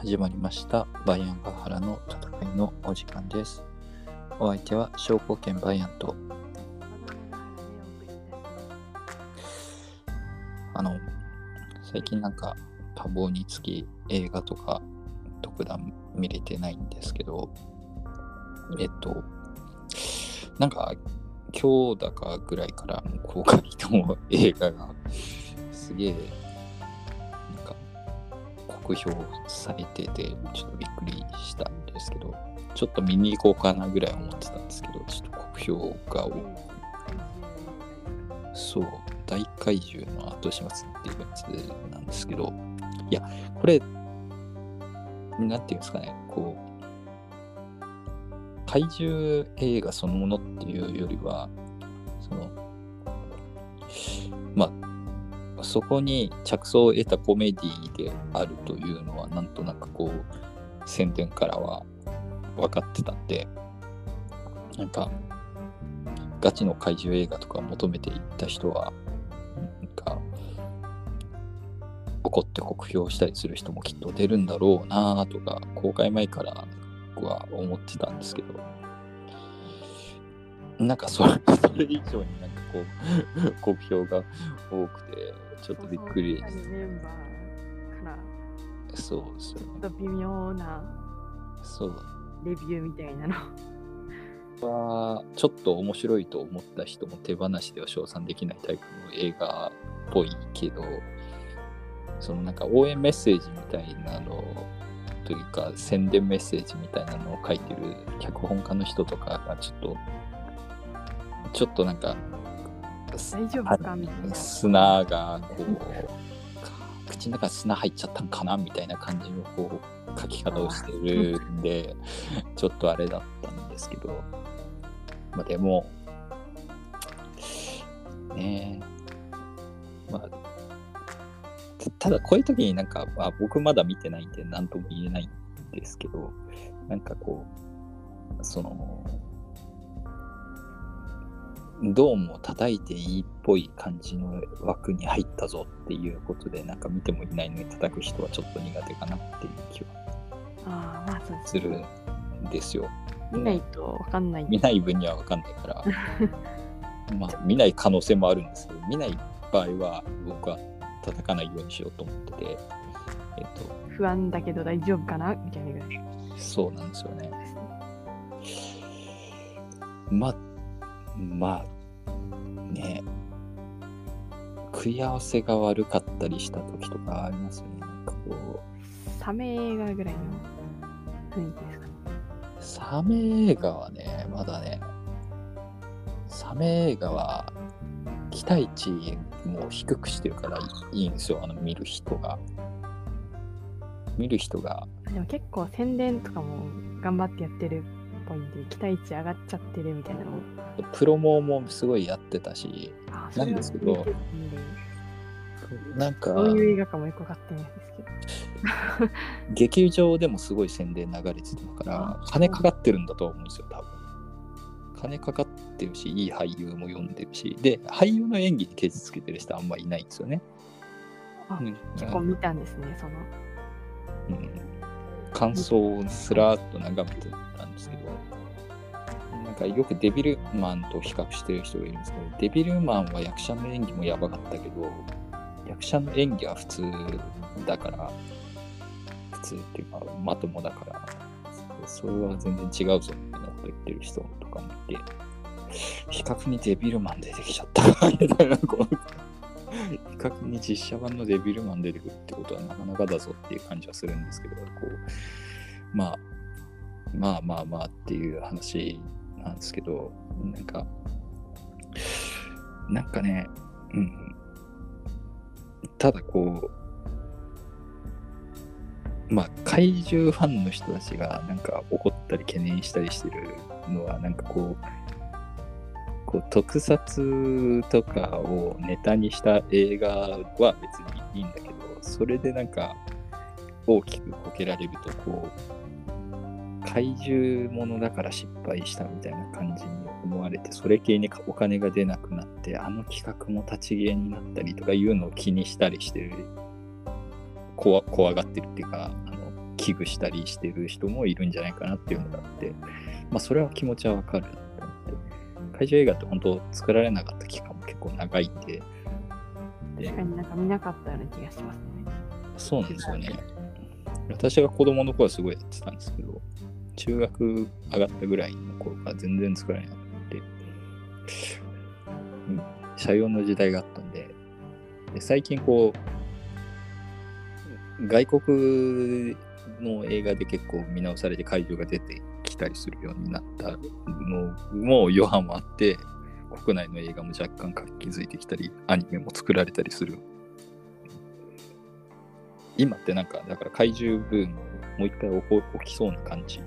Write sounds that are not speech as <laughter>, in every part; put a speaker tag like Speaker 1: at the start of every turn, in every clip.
Speaker 1: 始まりました。バイアンガハラの戦いのお時間です。お相手は証拠権バイアンとあの最近なんか多忙につき映画とか特段見れてないんですけどえっとなんか今日だかぐらいから公開の映画がすげえ酷評されててちょっとびっくりしたんですけどちょっと見に行こうかなぐらい思ってたんですけどちょっと酷評が多くそう大怪獣の後始末っていうやつなんですけどいやこれなんていうんですかねこう怪獣映画そのものっていうよりはそのまあそこに着想を得たコメディであるというのはなんとなくこう宣伝からは分かってたんでなんかガチの怪獣映画とか求めていった人はなんか怒って酷評したりする人もきっと出るんだろうなとか公開前から僕は思ってたんですけど。なんかそれそれ以上になんかこう酷評が多くて。ちょっとびっくり
Speaker 2: そうそうメンバーから
Speaker 1: そう。そう
Speaker 2: ちょっと微妙な
Speaker 1: そう。
Speaker 2: レビューみたいなの。
Speaker 1: はちょっと面白いと思った人も手放しでは称賛できないタイプの映画っぽいけどそのなんか応援メッセージみたいなのというか宣伝メッセージみたいなのを書いてる脚本家の人とかがちょっとちょっとなんか
Speaker 2: 大丈夫かみたいな。
Speaker 1: 砂がこう口の中に砂入っちゃったんかなみたいな感じのこう書き方をしてるんで <laughs> ちょっとあれだったんですけど、まあ、でもねえ。まあただこういう時になんか、まあ、僕まだ見てないんで何とも言えないんですけどなんかこうそのどうも叩いていいっぽい感じの枠に入ったぞっていうことでなんか見てもいないのに叩く人はちょっと苦手かなっていう気は
Speaker 2: す
Speaker 1: するんですよ。
Speaker 2: 見ないとわかんない。
Speaker 1: 見ない分には分かんないから。<laughs> まあ見ない可能性もあるんですけど見ない場合は僕は叩かないようにしようと思っててえっと
Speaker 2: 不安だけど大丈夫かな？みたいなぐらい。
Speaker 1: そうなんですよね。まあ、まあ、ね、食い合わせが悪かったりした時とかありますよね。なんかこ
Speaker 2: サメ映画ぐらいの雰囲気ですかね。
Speaker 1: う、サメ映画はね、まだね、サメ映画は期待値も低くしてるからいいんですよ、あの見る人が。見る人が。
Speaker 2: でも結構宣伝とかも頑張ってやってるっぽいんで期待値上がっちゃってるみたいなの。も
Speaker 1: プロモもすごいやってたし、
Speaker 2: あ
Speaker 1: なんですけどなんか、
Speaker 2: どういう映画かもよくわかってないんですけど。<laughs>
Speaker 1: 劇場でもすごい宣伝流れてたから
Speaker 2: あ
Speaker 1: 金かかってるんだと思うんですよ多分。金かかってるしいい俳優も呼んでるし。で俳優の演技にケチつけてる人あんまいないんですよね、
Speaker 2: あ
Speaker 1: うん。
Speaker 2: 結構見たんですねその。
Speaker 1: うん、感想をスラーっと眺めてたんですけどなんかよくデビルマンと比較してる人がいるんですけどデビルマンは役者の演技もやばかったけど役者の演技は普通だから普通っていうかまともだからそれは全然違うぞみたいなこと言ってる人とかもいて比較にデビルマン出てきちゃったみたいな比較に実写版のデビルマン出てくるってことはなかなかだぞっていう感じはするんですけどこうまあまあまあまあっていう話なんですけどなんかなんかねうん。ただこうまあ怪獣ファンの人たちがなんか怒ったり懸念したりしてるのはなんかこうこう特撮とかをネタにした映画は別にいいんだけどそれでなんか大きくこけられるとこう怪獣ものだから失敗したみたいな感じに思われてそれ系にお金が出なくなってあの企画も立ち消えになったりとかいうのを気にしたりしてる怖怖がってるっていうかあの危惧したりしてる人もいるんじゃないかなっていうのがあって、まあ、それは気持ちはわかる。怪獣映画って本当作られなかった期間も結構長いんで、で
Speaker 2: 確かになんか見なかったような気がしますね。
Speaker 1: そうなんですよね。私が子供の頃はすごいやってたんですけど、中学上がったぐらいの頃から全然作られなくて、うん、社用の時代があったんで、で最近こう、外国の映画で結構見直されて怪獣が出てきたりするようになったのも余波もあって、国内の映画も若干活気づいてきたり、アニメも作られたりする今ってなんか、だから怪獣ブーム、もう一回起こ起きそうな感じ。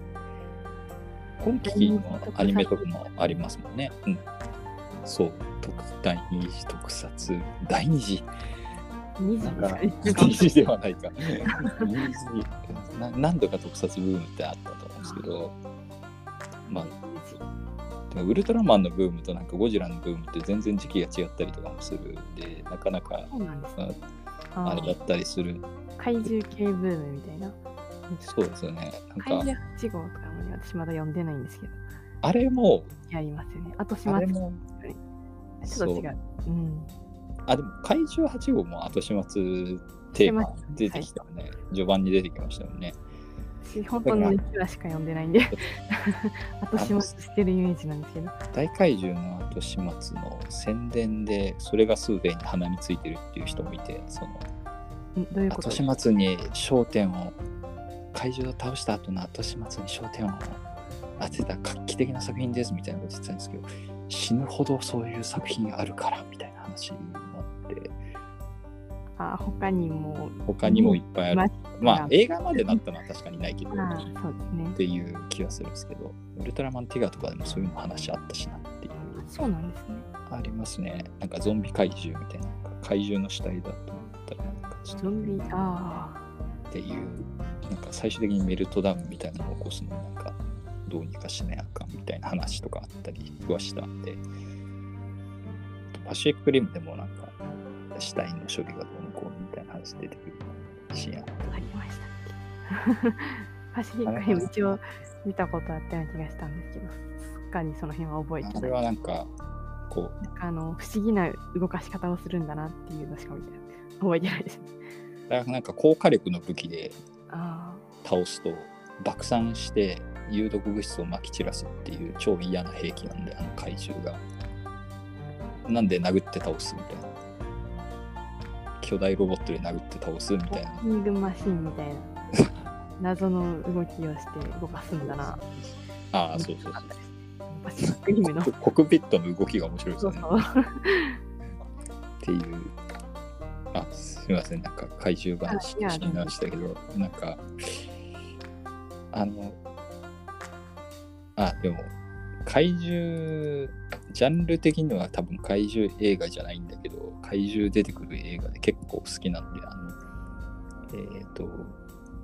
Speaker 1: 今期のアニメとかもありますもんね。うん。そう。特第二次特撮。第二次
Speaker 2: 2時
Speaker 1: か
Speaker 2: ですかね。
Speaker 1: 第二次ではないか。<laughs> 二次な何度か特撮ブームってあったと思うんですけど、まあ、でもウルトラマンのブームとなんかゴジラのブームって全然時期が違ったりとかもするんで、なかなか。あれだったりする。
Speaker 2: 怪獣系ブームみたいな。
Speaker 1: そうですよね。
Speaker 2: 怪
Speaker 1: なんか、
Speaker 2: 獣8号とかもね、私まだ読んでないんですけど、
Speaker 1: あれも、
Speaker 2: やりますよね。後始末
Speaker 1: あれも、
Speaker 2: ちょっと違う。うん。
Speaker 1: あ、でも怪獣8号も後始末テーマ出てきたよね。序盤に出てきましたよね。
Speaker 2: 私、本当に1話しか読んでないんで、後始末してるイメージなんですけど。
Speaker 1: 大怪獣の後始末の宣伝で、それがすでに鼻についてるっていう人もいて、その
Speaker 2: んどういうこと
Speaker 1: 後始末に焦点を、怪獣を倒した後の後始末に焦点を当てた画期的な作品ですみたいなこと言ってたんですけど、死ぬほどそういう作品あるからみたいな話あ
Speaker 2: 他にも、
Speaker 1: 他にもいっぱいある。
Speaker 2: ま
Speaker 1: まあ映画までなったのは確かにないけど、
Speaker 2: あそうですね
Speaker 1: っ。ていう気はするんですけど、ウルトラマンティガとかでもそういうの話あったしなっていう。
Speaker 2: そうなんですね。
Speaker 1: ありますね。なんかゾンビ怪獣みたいな、怪獣の死体だと思ったら、なんか
Speaker 2: ゾンビ、あ
Speaker 1: とっていう、なんか最終的にメルトダウンみたいなのを起こすのなんかどうにかしないあかんみたいな話とかあったりはしたんで、パシフィックリムでもなんか死体の処理がどうのこうのみたいな話出てくるシーンあ
Speaker 2: りましたっけ。パシフィックヘム一応見たことあったような気がしたんですけど、すっかりその辺は覚えてない。
Speaker 1: あれはなんか、こう、
Speaker 2: あの不思議な動かし方をするんだなっていうのしか見て覚えてないですね。
Speaker 1: だからなんか高火力の武器で
Speaker 2: あ
Speaker 1: 倒すと爆散して有毒物質をまき散らすっていう超嫌な兵器なんであの怪獣がなんで殴って倒すみたいな巨大ロボットで殴って倒すみたいな。
Speaker 2: あ、キングマシンみたいな。<laughs> 謎の動きをして動かすんだな。
Speaker 1: ああそうそうそう。
Speaker 2: パシフィックリムの。
Speaker 1: ココクピットの動きが面白いですよね。
Speaker 2: そうそう。
Speaker 1: っていう。あすみません。なんか怪獣話
Speaker 2: あいや
Speaker 1: しましたけどなんかあのあでも怪獣ジャンル的には多分怪獣映画じゃないんだけど怪獣出てくる映画で結構好きなんであのえっ、と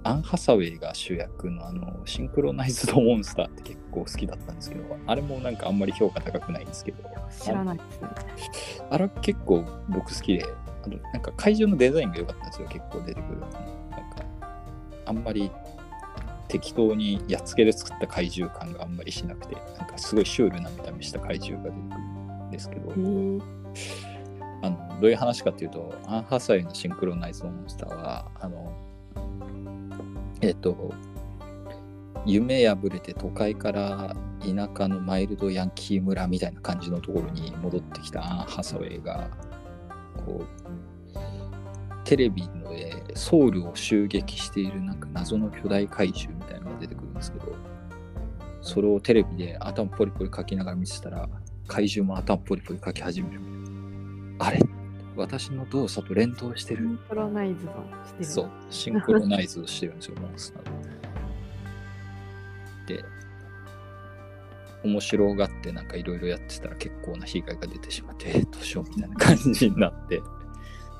Speaker 1: アン・ハサウェイが主役のあのシンクロナイズドモンスターって結構好きだったんですけどあれもなんかあんまり評価高くないんですけど
Speaker 2: 知らないですね。
Speaker 1: あれ結構僕好きで、あとなんか怪獣のデザインが良かったんですよ、結構出てくる。なんか、あんまり適当にやっつけで作った怪獣感があんまりしなくて、なんかすごいシュールな見た目した怪獣が出てくるんですけど。あのどういう話かっていうと、アンハサウェイのシンクロナイズドモンスターは、あの、えっ、と、夢破れて都会から田舎のマイルドヤンキー村みたいな感じのところに戻ってきたアン・ハサウェイが、こう、テレビのでソウルを襲撃しているなんか謎の巨大怪獣みたいなのが出てくるんですけど、それをテレビで頭ポリポリかきながら見てたら、怪獣も頭ポリポリかき始める。あれ？私の動作と連動してる
Speaker 2: シン。クロナイズドしてる。
Speaker 1: そう、シンクロナイズをしてるんですよ、<laughs> モンスターが。で、面白がってなんかいろいろやってたら結構な被害が出てしまって、えどうしようみたいな感じになって、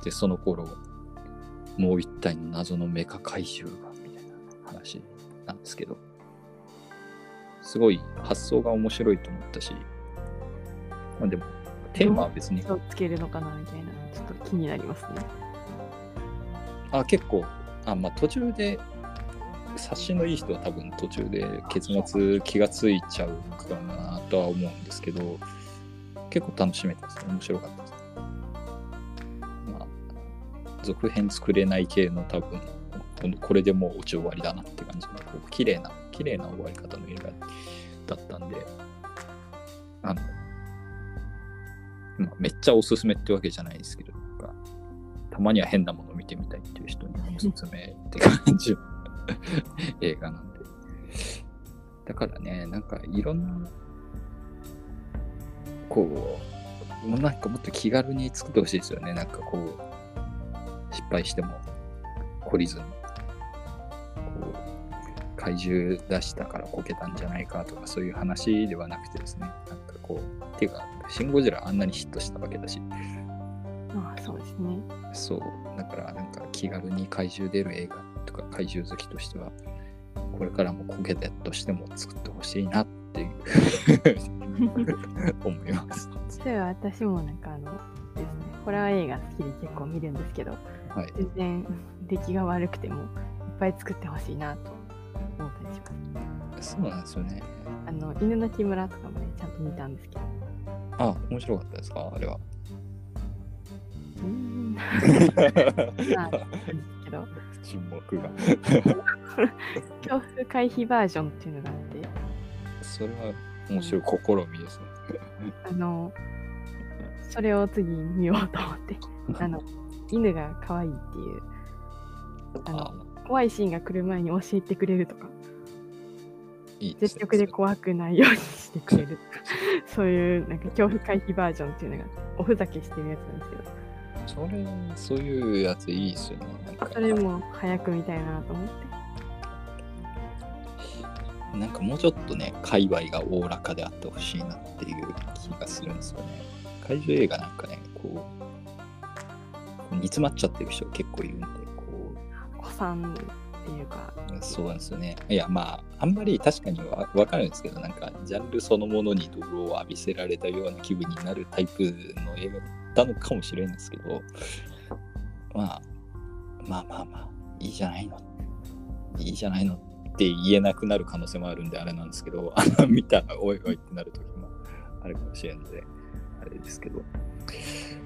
Speaker 1: で、その頃、もう一体の謎のメカ怪獣が、みたいな話なんですけど、すごい発想が面白いと思ったし、まあでも、テーマは別に。
Speaker 2: どうつけるのかなみたいな、ちょっと気になりますね。
Speaker 1: あ結構。あ、まあ、途中で察しのいい人は多分途中で結末気がついちゃうかなとは思うんですけど結構楽しめたですね。面白かったです続編作れない系の多分これでもう落ち終わりだなって感じのこう綺麗な綺麗な終わり方の映画だったんであの、まあ、めっちゃおすすめってわけじゃないですけどなんかたまには変なものを見てみたいっていう人におすすめって感じの <laughs> 映画なんで。だからねなんかいろんなこうもうなんかもっと気軽に作ってほしいですよね。なんかこう失敗しても懲りずに怪獣出したからこけたんじゃないかとかそういう話ではなくてですね。なんかこうっていうか「シン・ゴジラ」あんなにヒットしたわけだし。
Speaker 2: ああそうですね。
Speaker 1: そう。だからなんか気軽に怪獣出る映画とか怪獣好きとしてはこれからもこけたとしても作ってほしいなっていう <laughs> 思います。
Speaker 2: そう私もなんかあのですね。ホラー映画好きで結構見るんですけど、はい、全然出来が悪くてもいっぱい作ってほしいなと思ったりし
Speaker 1: ます。そうなんですよね。
Speaker 2: あの犬の木村とかもね、ちゃんと見たんですけど。
Speaker 1: あ、面白かったですか？あれは。
Speaker 2: うん。<laughs> まあ、けど。
Speaker 1: 沈黙が。<laughs>
Speaker 2: 恐怖回避バージョンっていうのがあって。
Speaker 1: それは面白い試みですね。
Speaker 2: あの、それを次見ようと思って。あの、犬が可愛いっていう。あの怖いシーンが来る前に教えてくれるとか。いい絶力で怖くないようにしてくれる。<laughs> そういうなんか恐怖回避バージョンっていうのがおふざけしてるやつなんですけど。
Speaker 1: それそういうやついいっすよね
Speaker 2: なんか。それも早く見たいなと思って。
Speaker 1: なんかもうちょっとね界隈がおおらかであってほしいなっていう気がするんですよね。怪獣映画なんかねこう煮詰まっちゃってる人結構いるんでこう。
Speaker 2: お子さんっていうか
Speaker 1: そうなんですよね。いやまああんまり確かにわ分かるんですけどなんかジャンルそのものに泥を浴びせられたような気分になるタイプの映画だったのかもしれんですけど、まあ、まあまあまあいいじゃないの。いいじゃないのって言えなくなる可能性もあるんであれなんですけど <laughs> 見たらおいおいってなる時もあるかもしれんのであれですけど。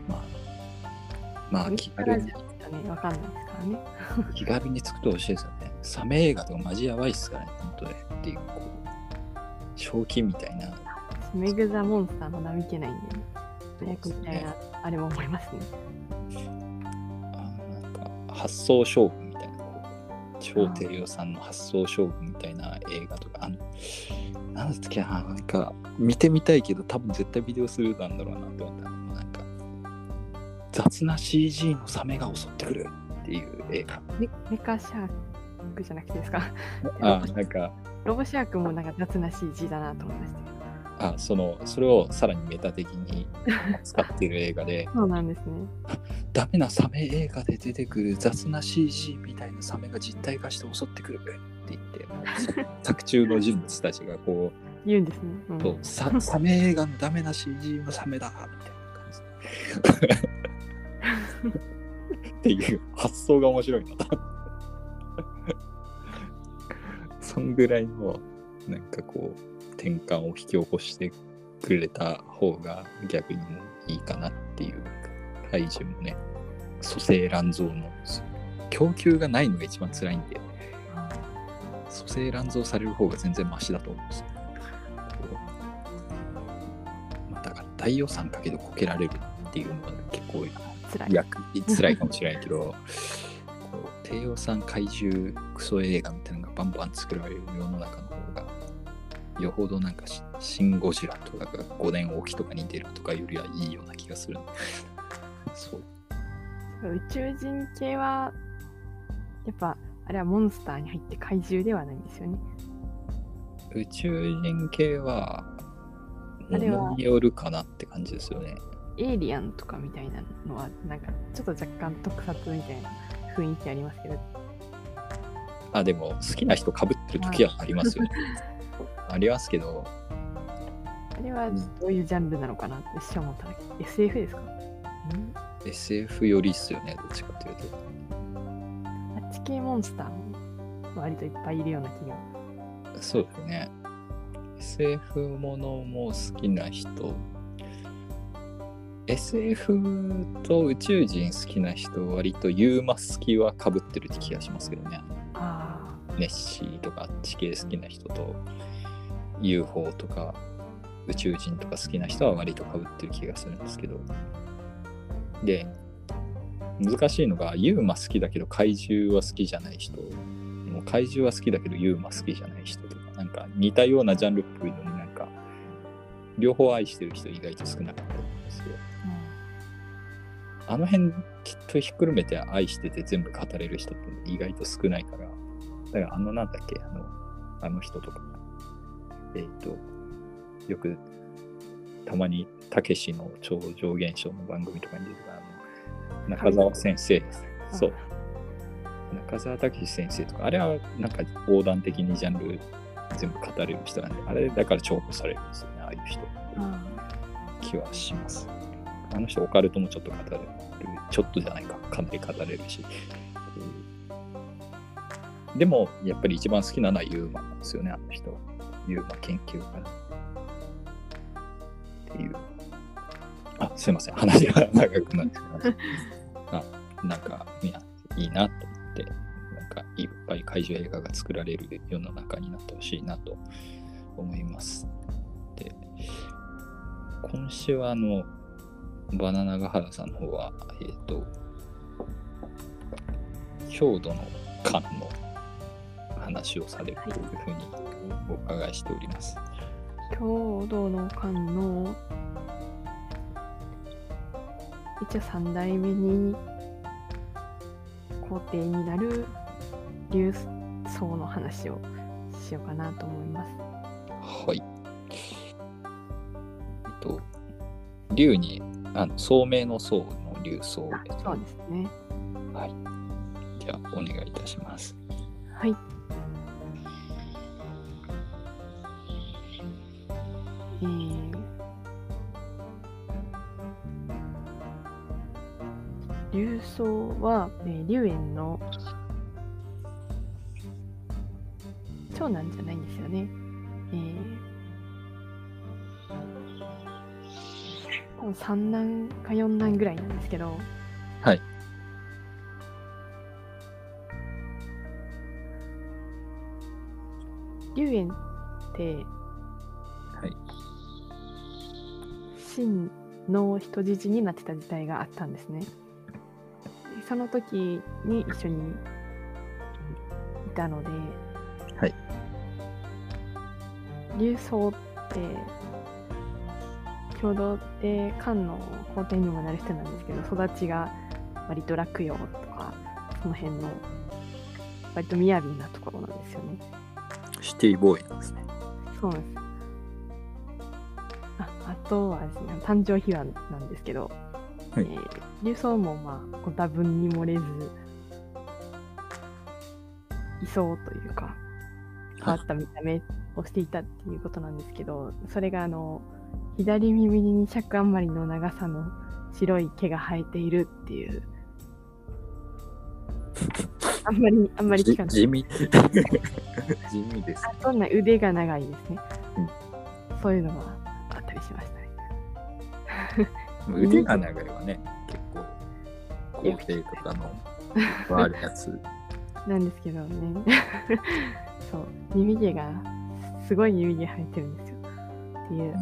Speaker 1: まあまあ気軽に
Speaker 2: ね、わかんないですからね。<laughs>
Speaker 1: 気軽に作ってほしいですよね。サメ映画とかマジやばいっすからね、本当で。っていう、こう、正気みたいな。
Speaker 2: メグ・ザ・モンスターまだ見てないんで、ね、早くみたいな、あれも思いますね。
Speaker 1: あなんか、発想勝負みたいな、超低予算の発想勝負みたいな映画とか、あの、なんだっけな、なんか、見てみたいけど、多分絶対ビデオスルーなんだろうなって思った雑な CG のサメが襲ってくるっていう映画。
Speaker 2: メメカシャークじゃなくてですか？
Speaker 1: あなんか。
Speaker 2: ロボシャークもなんか雑な CG だなと思いました。
Speaker 1: あそのそれをさらにメタ的に使っている映画で。<laughs>
Speaker 2: そうなんですね。
Speaker 1: ダメなサメ映画で出てくる雑な CG みたいなサメが実体化して襲ってくるって言って。作中の人物たちがこ
Speaker 2: う。言うんですね、
Speaker 1: うん、サ <laughs> サメ映画のダメな CG のサメだみたいな感じっていう発想が面白いな。そんぐらいのなんかこう転換を引き起こしてくれた方が逆にもいいかなっていう怪獣もね蘇生乱造の供給がないのが一番辛いんで。蘇生乱造される方が全然マシだと思うんですよ。だから大予算かけてこけられるっていうのは結構多い辛い。辛いかもしれないけど、低予算怪獣クソ映画みたいなのがバンバン作られる世の中の方が、よほどなんかシン・ゴジラとかが5年おきとかに出るとかよりはいいような気がする。そう。
Speaker 2: 宇宙人系は、やっぱ、あれはモンスターに入って怪獣ではないんですよね。
Speaker 1: 宇宙人系は、ものによるかなって感じですよね。
Speaker 2: エイリアンとかみたいなのは、なんかちょっと若干特撮みたいな雰囲気ありますけど。
Speaker 1: あ、でも好きな人かぶってる時はありますよね。ありますけど。
Speaker 2: あれはどういうジャンルなのかなって一瞬思っただけ。SF ですか
Speaker 1: ?SF よりっすよね、どっちかというと。
Speaker 2: あっち系モンスターも割といっぱいいるような気が。
Speaker 1: そうですね。SF ものも好きな人。SF と宇宙人好きな人、割とユーマ好きはかぶってる気がしますけどね。
Speaker 2: あ
Speaker 1: ネッシーとか地形好きな人と UFO とか宇宙人とか好きな人は割とかぶってる気がするんですけど。で、難しいのがユーマ好きだけど怪獣は好きじゃない人、もう怪獣は好きだけどユーマ好きじゃない人とか、なんか似たようなジャンルっぽいのになんか両方愛してる人意外と少なかったんですよ。
Speaker 2: あ、
Speaker 1: あの辺きっとひっくるめて愛してて全部語れる人って意外と少ないから、だからあのなんだっけ、あの、あの人とか、えっ、と、よくたまにたけしの超常現象の番組とかに出てたあの中澤先生です。
Speaker 2: うん
Speaker 1: そう。中澤武先生とか、あれはなんか横断的にジャンル全部語れる人なんで、あれだから重宝されるんですよね、ああいう人。
Speaker 2: あ
Speaker 1: 気はします。あの人、オカルトもちょっと語れる。ちょっとじゃないか、かなり語れるし。うんでも、やっぱり一番好きなのはユーマなんですよね、あの人は。ユーマ研究家。っていう。あ、すいません、話が長くなってしまいました。<laughs> あ、なんか、いや、いいなと思って、なんか、いっぱい怪獣映画が作られる世の中になってほしいなと思います。で、今週はあの、バナナガハラさんの方は、えっ、と、郷土の漢の話をされるというふうにお伺いしております。
Speaker 2: 郷土の間の一応三代目に皇帝になる竜僧の話をしようかなと思います。
Speaker 1: はい。えっと、竜に、あの、聡明の層の竜層です、
Speaker 2: そうですね。
Speaker 1: はい。じゃあ、お願いいたします。
Speaker 2: はい。えー、竜僧は、えー、龍炎の長男じゃないんですよね。分三男か四男ぐらいなんですけど、
Speaker 1: はい。
Speaker 2: 龍炎って
Speaker 1: はい。
Speaker 2: 真の人質になってた時代があったんですね。でその時に一緒にいたので、
Speaker 1: はい。
Speaker 2: 竜僧って共同で漢の皇帝にもなる人なんですけど育ちが割と落葉とかその辺の割と雅なところなんですよね。
Speaker 1: シティボーイなんですね。
Speaker 2: そうなんです。ああとはですね、誕生秘話なんですけど、
Speaker 1: はい
Speaker 2: えー竜僧もまあご多分に漏れず、いそうというか、変わった見た目をしていたっていうことなんですけど、それがあの、左耳に2尺余りの長さの白い毛が生えているっていう、あんまり、あんまり聞かない。
Speaker 1: 地味。<laughs> 地味です。
Speaker 2: あそんな腕が長いですね。
Speaker 1: うん
Speaker 2: そういうのがあったりしましたね。<laughs>
Speaker 1: 腕が長いはね、結構、皇帝とかのあるやつ。<laughs>
Speaker 2: なんですけどね。そう、耳毛が、すごい耳毛生えてるんですよ。っていう。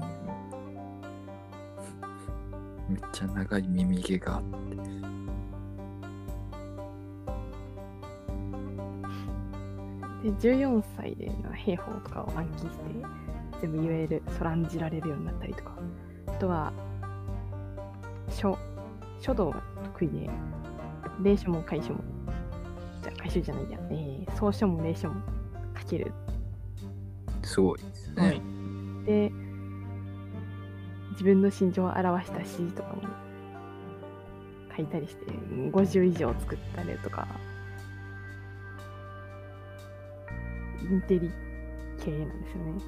Speaker 1: めっちゃ長い耳毛があって。
Speaker 2: で、14歳でな兵法とかを暗記して、全部言える、そらんじられるようになったりとか。あとは、書、書道が得意で、霊書も楷書も、じゃあ楷書じゃないや、えー、草書も霊書も書ける
Speaker 1: すごいですね。
Speaker 2: で自分の身長を表した詩とかも書いたりして50以上作ったりとかインテリ系なんですよね。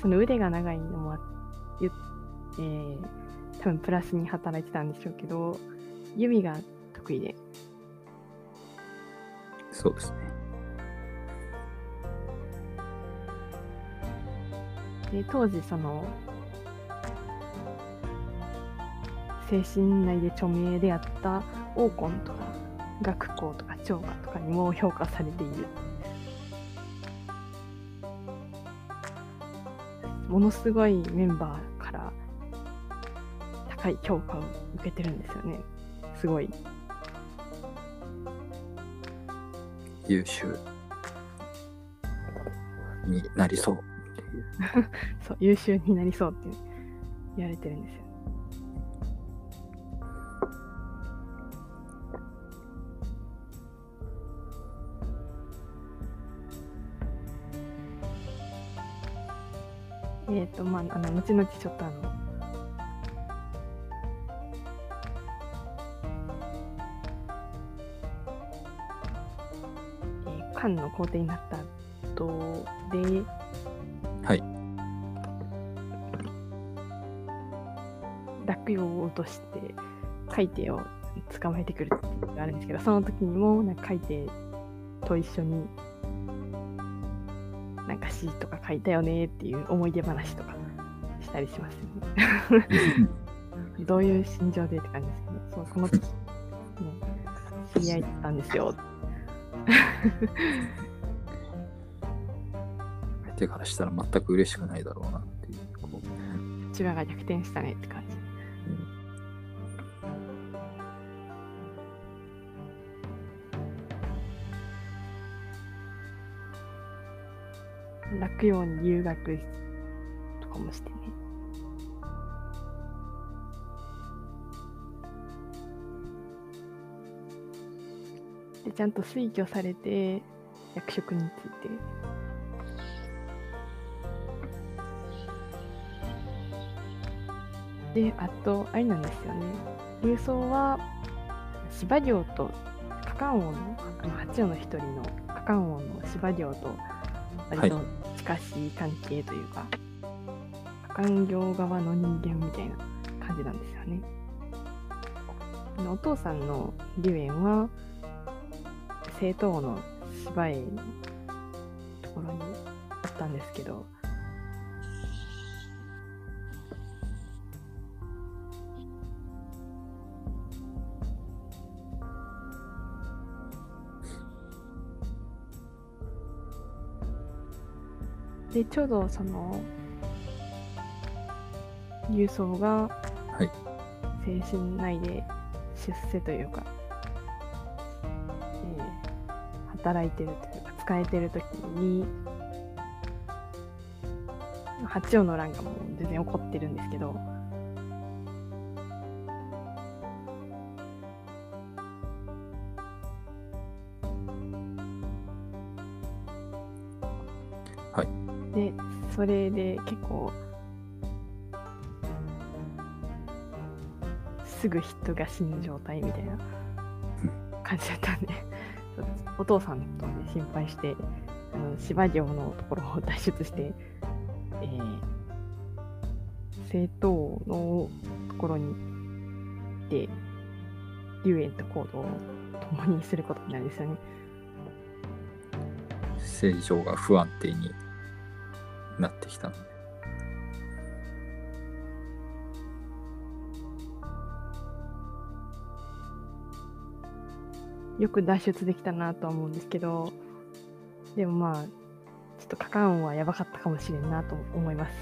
Speaker 2: その腕が長いのもあって、えー、多分プラスに働いてたんでしょうけど弓が得意で。
Speaker 1: そうですね。
Speaker 2: で当時その精神内で著名であった王根とか学校とか長歌とかにも評価されている。ものすごいメンバーから高い評価を受けてるんですよね。すごい。
Speaker 1: 優秀になりそう。<laughs>
Speaker 2: そう優秀になりそうって言われてるんですよえっ、とまああの後々ちょっとあのえー漢の皇帝になった後で
Speaker 1: はい。
Speaker 2: 落葉を落として海底を捕まえてくるっていうのがあるんですけどその時にもなんか海底と一緒になんか詩とか書いたよねっていう思い出話とかしたりしますよね。<laughs> どういう心情でって感じですけど、そうこの時、ね、知り合いだったんですよ。
Speaker 1: 相手からしたら全く嬉しくないだろうなっていう。こう
Speaker 2: 千葉が逆転したねって感じ。落葉に留学とかもしてね。で、ちゃんと推挙されて、役職について。で、あと、あれなんですよね。流僧は、司馬遼と、カカン王の、あの八王の一人のカカン王の司馬遼と、割と近しい関係というか、官業側の人間みたいな感じなんですよね。あのお父さんの龍炎は、正統の芝居のところにあったんですけど、ちょうどその郵送が
Speaker 1: はい。
Speaker 2: 精神内で出世というか、えー働いてるというか使えてる時に八王の乱がもう全然起こってるんですけどそれで結構すぐ人が死ぬ状態みたいな感じだったんで <laughs> お父さんとをね心配してあの芝城のところを脱出して、えー、政党のところに行って龍炎と行動を共にすることになるんですよね。
Speaker 1: 正常が不安定になってきたので。
Speaker 2: よく脱出できたなとは思うんですけど、でもまあ、ちょっとカカンはやばかったかもしれんなと思います。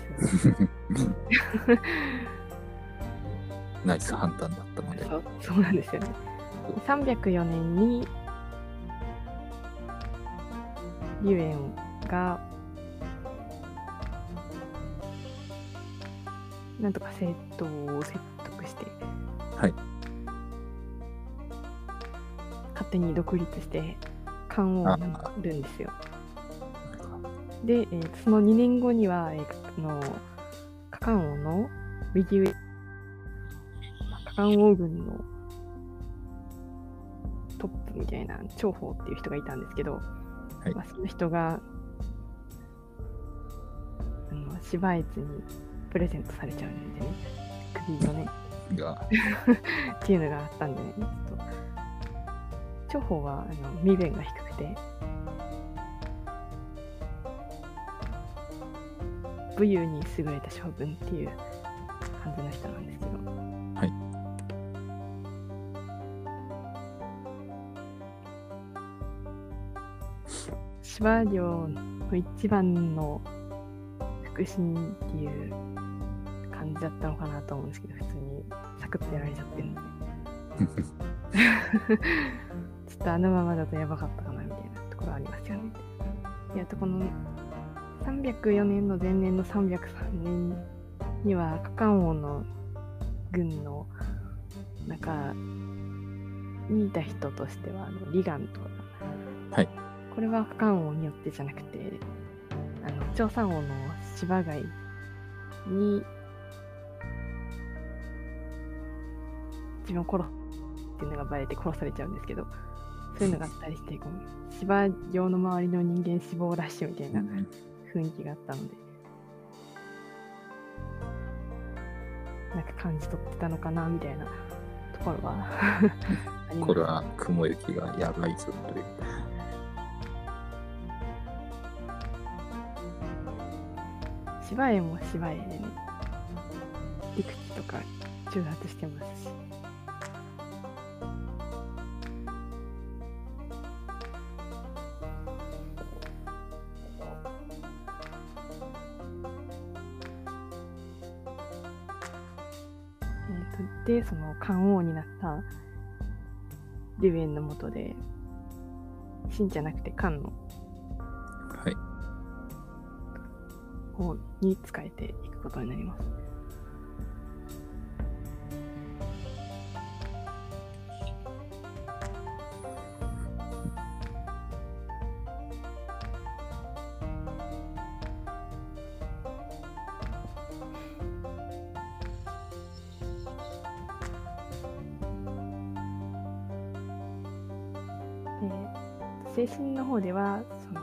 Speaker 1: ナイス判断だったので。
Speaker 2: そうそうなんですよね。304年に、龍炎が、なんとか生徒を説得して、
Speaker 1: はい。
Speaker 2: 勝手に独立して、漢王になるんですよ。で、えーその2年後には、えーあのカカン王の右上、カカン王軍のトップみたいな長宝っていう人がいたんですけど、
Speaker 1: はい。
Speaker 2: まあ、その人があの芝越にプレゼントされちゃうんでね。首をね。
Speaker 1: が、
Speaker 2: っていうのがあったんでね。ちょっと長宝はあの身分が低くて。武勇に優れた将軍っていう感じの人なんですけど。
Speaker 1: はい。
Speaker 2: 司馬遼の一番の腹心っていう感じだったのかなと思うんですけど、普通にサクッとやられちゃってるんで。<laughs> ちょっとあのままだとやばかったかなみたいなところありますよね。であとこの304年の前年の303年にはカカン王の軍の中にいた人としてはあのリガンとか
Speaker 1: はい。
Speaker 2: これはカカン王によってじゃなくてあの張三王の芝貝に自分を殺すっていうのがバレて殺されちゃうんですけどそういうのがあったりしてこう <laughs> 芝用の周りの人間死亡ラッシュみたいな雰囲気があったのでなんか感じ取ってたのかなみたいなところは <laughs>
Speaker 1: これは雲行きがやばいぞという。
Speaker 2: 芝絵も芝絵でね陸地とか中発してますし。えーでその漢王になったリュエンのもとで秦じゃなくて漢の方に使えていくことになります。で精神の方ではその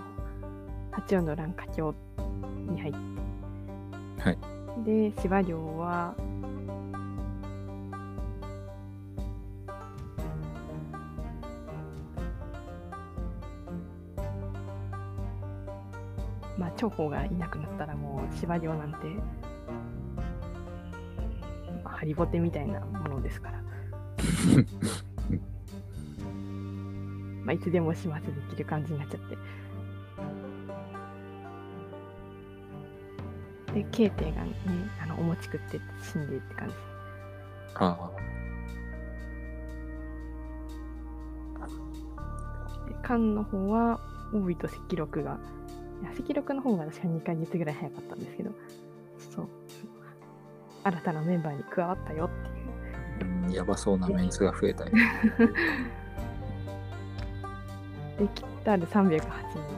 Speaker 2: 八音の乱華経に入って。
Speaker 1: はい。
Speaker 2: で司馬遼はまあ長宝がいなくなったらもう司馬遼なんて、まあ、ハリボテみたいなものですから。<laughs> まあいつでも始末できる感じになっちゃってで、ケイテイがね、あの、お餅食って死んでって感じ。
Speaker 1: あ
Speaker 2: で、カンの方は、帯と赤録が、赤録の方が確か2ヶ月ぐらい早かったんですけど、そう、新たなメンバーに加わったよっていう。
Speaker 1: あ、うんやばそうなメンツが増えたよ。<laughs>
Speaker 2: で、キッタール308人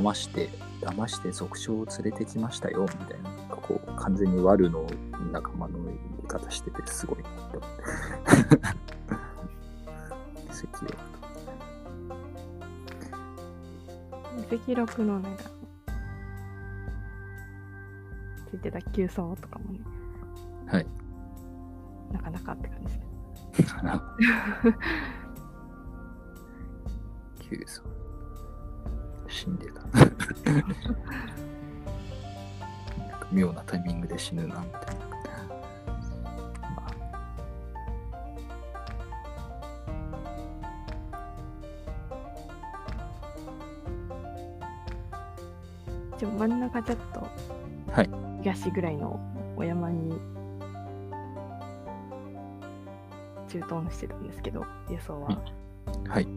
Speaker 1: 騙して、騙して族長を連れてきましたよ、みたいな、なんかこう、完全に悪の仲間の言い方してて、すごいなって思って。赤色
Speaker 2: 赤録のなんか、ついてた急走とかもね、
Speaker 1: はい。
Speaker 2: なかなかって感じです。
Speaker 1: かな。急走。死んでた。なんか妙なタイミングで死ぬな、みたいな。まあ、
Speaker 2: 一応真ん中ちょっと
Speaker 1: はい。
Speaker 2: 東ぐらいのお山に駐屯してたんですけど、輸送は。
Speaker 1: はい。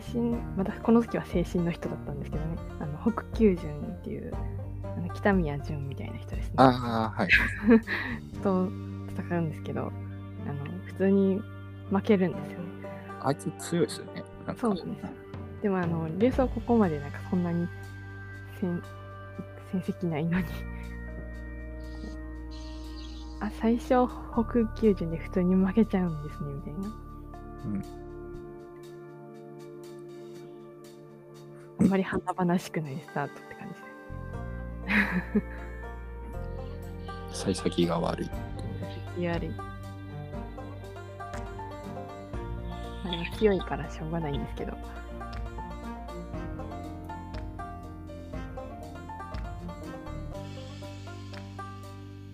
Speaker 2: 精神、またこの時は精神の人だったんですけどね、あの北九順っていうあの北宮順みたいな人ですね。
Speaker 1: ああ、はい。<laughs>
Speaker 2: と戦うんですけど、あの普通に負けるんですよね。
Speaker 1: あいつ強いですよね。
Speaker 2: そうなんですよ。でも、あの、流走ここまでなんかそんなに戦戦績ないのに、<laughs> あ、最初、北九順で普通に負けちゃうんですね、みたいな。
Speaker 1: うん
Speaker 2: んまり華々しくないスタートって感じです。
Speaker 1: 幸先が悪い。
Speaker 2: 気悪い。まあ、でも強いからしょうがないんですけど。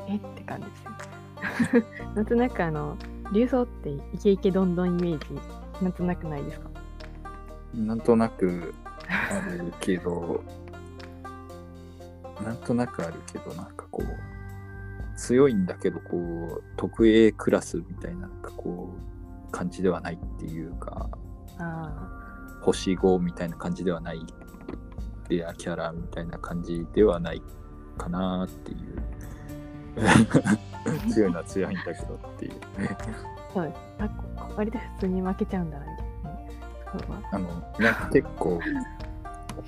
Speaker 2: えって感じですよ。<laughs> なんとなくあの、竜装ってイケイケどんどんイメージ、なんとなくないですか？
Speaker 1: なんとなくあるけど、なんとなくあるけど、なんかこう、強いんだけど、こう、特 A クラスみたいな、なんかこう、感じではないっていうか、
Speaker 2: あ
Speaker 1: 星5みたいな感じではない、レアキャラみたいな感じではないかなっていう。<laughs> 強いのは強いんだけどっていう。
Speaker 2: あ、そうです。割と普通に負けちゃうんだな、
Speaker 1: あの、結構、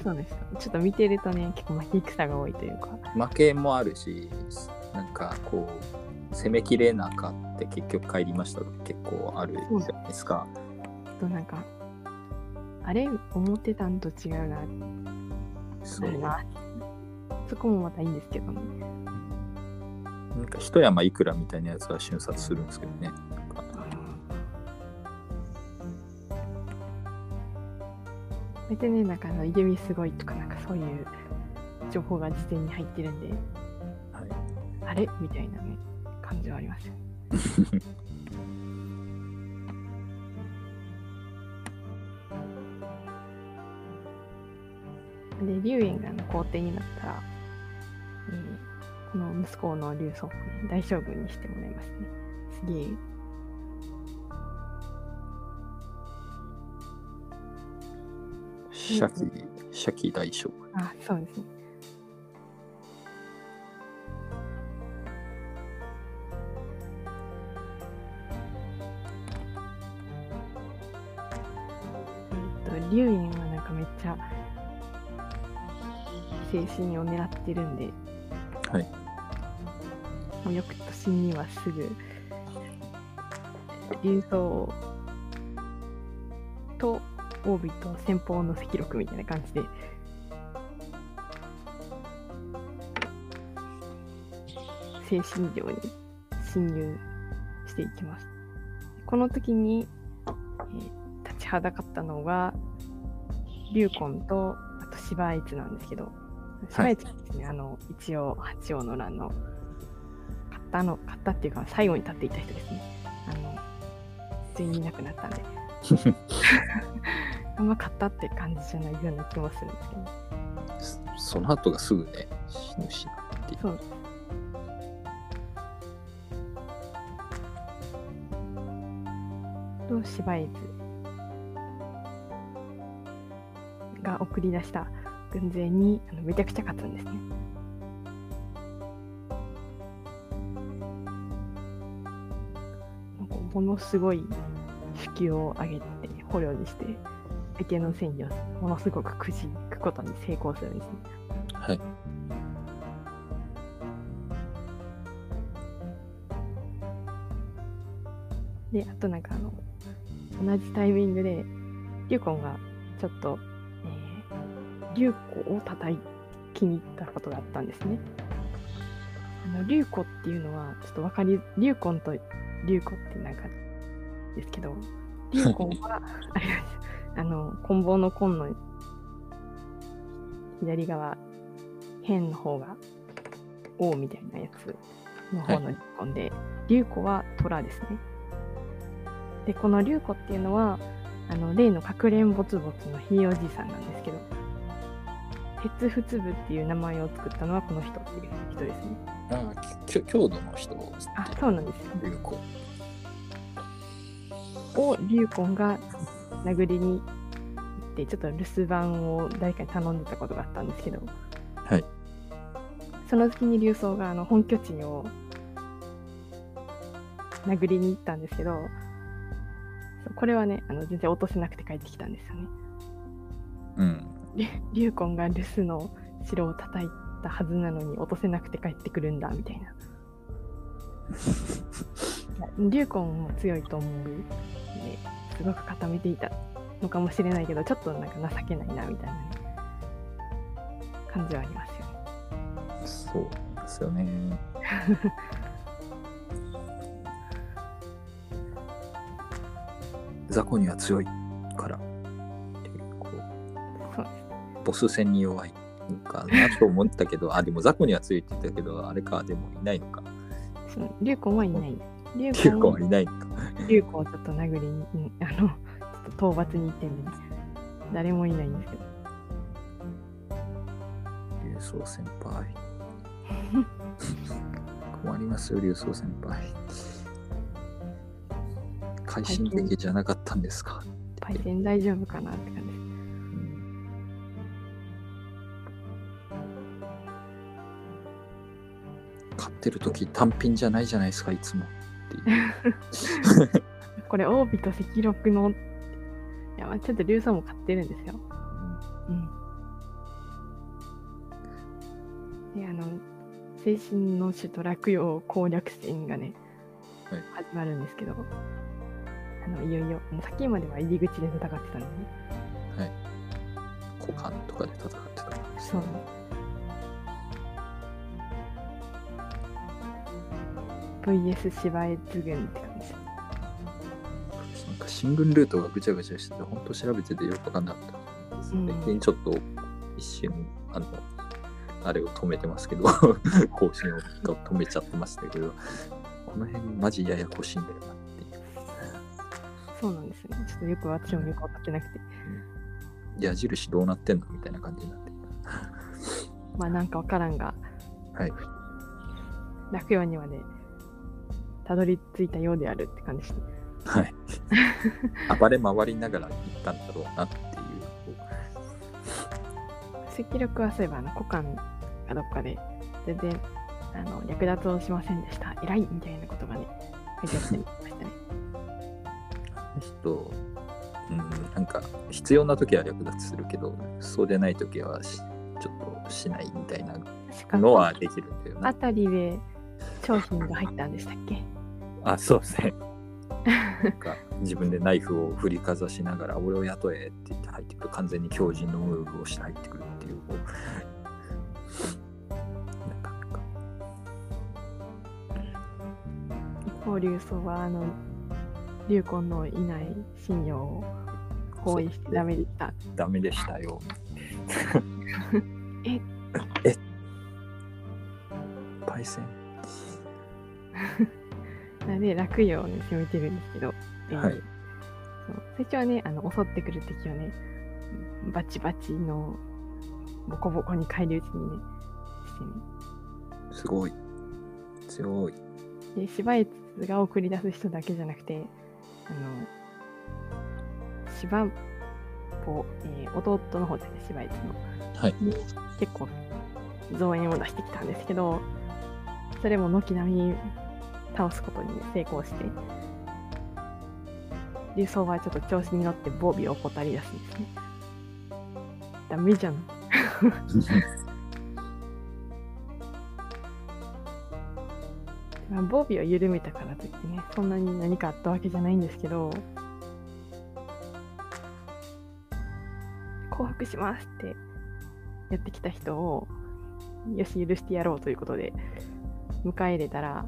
Speaker 2: そうです。ちょっと見てるとね、結構負け戦が多いというか。
Speaker 1: 負けもあるし、なんかこう、攻めきれなかって結局帰りましたとか結構あるじゃないですか。
Speaker 2: あとなんか、あれ思ってたんと違うな、
Speaker 1: そう。
Speaker 2: な。そこもまたいいんですけどね。
Speaker 1: なんか一山いくらみたいなやつは瞬殺するんですけどね。
Speaker 2: 大体ね、なんかあの、指すごいとか、なんかそういう情報が事前に入ってるんで、
Speaker 1: はい、
Speaker 2: あれ？みたいなね、感じはありますよ。<laughs> で、龍炎があの皇帝になったら、えーこの息子の龍尊をね、大将軍にしてもらいますね。すげえ。
Speaker 1: シャキ、シャキ大将。
Speaker 2: あ、そうですね。えっと、龍炎はなんかめっちゃ精神を狙ってるんで、
Speaker 1: はい。
Speaker 2: もう翌年にはすぐ、竜装と帯と先方の赤録みたいな感じで、精神領に侵入していきます。この時に、えー立ちはだかったのが、龍魂と、あと芝越なんですけど、芝越ですね、あの、一応、八王の乱の、買ったの、買ったっていうか、最後に立っていた人ですね。あの、普通にいなくなったんで。<laughs> あんま買ったって感じじゃないような気もするんですけど。
Speaker 1: そその後がすぐね、死ぬしなっていう。
Speaker 2: そう。と芝居図が送り出した軍勢にあのめちゃくちゃ勝つんですね。なんかものすごい手記を上げて捕虜にして相手の戦意をものすごくくじくことに成功するんですね。
Speaker 1: はい。
Speaker 2: で、あとなんかあの、同じタイミングで、リュウコンがちょっと、えー、リュウコを叩きに行ったことがあったんですね。あの、リュウコっていうのは、ちょっとわかり、リュウコンとリュウコってなんか、ですけど、リュウコンは、あれなんですあの、棍棒の棍の左側、辺の方が、王みたいなやつの方のリュウコンで、リュウコは虎ですね。で、この龍子っていうのは、あの、例のかくれんぼつぼつのひいおじいさんなんですけど、鉄仏部っていう名前を作ったのはこの人っていう人ですね。
Speaker 1: ああ、きょ郷土の人
Speaker 2: あ、そうなんですよ。
Speaker 1: 流行。
Speaker 2: を龍魂が殴りに行って、ちょっと留守番を誰かに頼んでたことがあったんですけど、
Speaker 1: はい。
Speaker 2: その時に竜宗があの本拠地を殴りに行ったんですけど、これはね、あの全然落とせなくて帰ってきたんですよね。
Speaker 1: うん。
Speaker 2: リ <laughs> リュウコンが留守の城を叩いたはずなのに落とせなくて帰ってくるんだみたいな。<laughs> リュウコンも強いと思う、ね、すごく固めていたのかもしれないけどちょっとなんか情けないなみたいなね感じはありますよね。
Speaker 1: そうですよね。<laughs> 雑魚には強いから、結構ボス戦に弱いのかなと思ったけど、あ、でも雑魚には強いって言ったけど、あれか、でもいないのか。
Speaker 2: そのリュウコンはいない。リュウ
Speaker 1: っていうか
Speaker 2: コン
Speaker 1: はいないのか。
Speaker 2: リュウコンをちょっと殴りに、う <laughs> んあの、ちょっと討伐に行ってるんで、ね、誰もいないんですけど。
Speaker 1: 竜宗先輩。<laughs> 困りますよ、竜宗先輩。改心的じゃなかったんですか？
Speaker 2: パイセン大丈夫かなって感じです。
Speaker 1: うん勝ってる時単品じゃないじゃないですか、いつも。っていう <laughs>
Speaker 2: これ、オービと赤録の、いや、まあちょっと竜さんも買ってるんですよ。うん。で、あの、精神の首都落葉攻略戦がね、
Speaker 1: はい
Speaker 2: 始まるんですけど、あの、いよいよ、もうさっきまでは入り口で戦ってたんでね。
Speaker 1: 股間とかで戦ってた
Speaker 2: そう VS 芝江津軍って感じ。
Speaker 1: なんか進軍ルートがぐちゃぐちゃしてて、本当調べててよくわかんなかったです。
Speaker 2: うん
Speaker 1: 最近ちょっと一瞬、あの、あれを止めてますけど、<laughs> 更新を止めちゃってましたけど、この辺マジややこしいんだよなっていう。
Speaker 2: そうなんですね。ちょっとよく私もよく分かってなくて。
Speaker 1: 矢印どうなってんのみたいな感じになって。
Speaker 2: まあなんか分からんが、
Speaker 1: はい。
Speaker 2: 落葉にまでたどり着いたようであるって感じですね。
Speaker 1: はい。<laughs> 暴れ回りながら行ったんだろうなっていう。
Speaker 2: 赤力はそういえばあの股間かどっかで全然あの略奪をしませんでした。偉いみたいなことがね、書いてあったりしましたね。
Speaker 1: あの人、うん、なんか必要な時は略奪するけど、そうでない時はしちょっとしないみたいなのはできるんだよな。
Speaker 2: あたりで商品が入ったんでしたっけ？
Speaker 1: あ、そうですね。なんか自分でナイフを振りかざしながら、俺を雇えって言って入ってくる。完全に強靭のムーブをして入ってくるっていう。こうなかなか
Speaker 2: 一方、竜祖はあの、竜魂のいない信用を包囲してダメでした。
Speaker 1: ダメでしたよ。<laughs>
Speaker 2: え
Speaker 1: えパイセン
Speaker 2: なので、落葉をね、攻めてるんですけど、えー
Speaker 1: はい。
Speaker 2: そう最初はね、あの襲ってくる敵をね、バチバチのボコボコに返り討ちにね、してね。
Speaker 1: すごい。強い。
Speaker 2: で、芝越が送り出す人だけじゃなくて、あの、芝ぽ、えー弟の方ですね、芝越の。
Speaker 1: はい。
Speaker 2: に結構増援を出してきたんですけど、それも軒並み倒すことに成功して、竜装はちょっと調子に乗って防備を怠り出すんですね。ダメじゃん。<laughs> まあ、防備を緩めたからといってね、そんなに何かあったわけじゃないんですけど、降伏しますってやってきた人を、よし、許してやろうということで、迎え入れたら、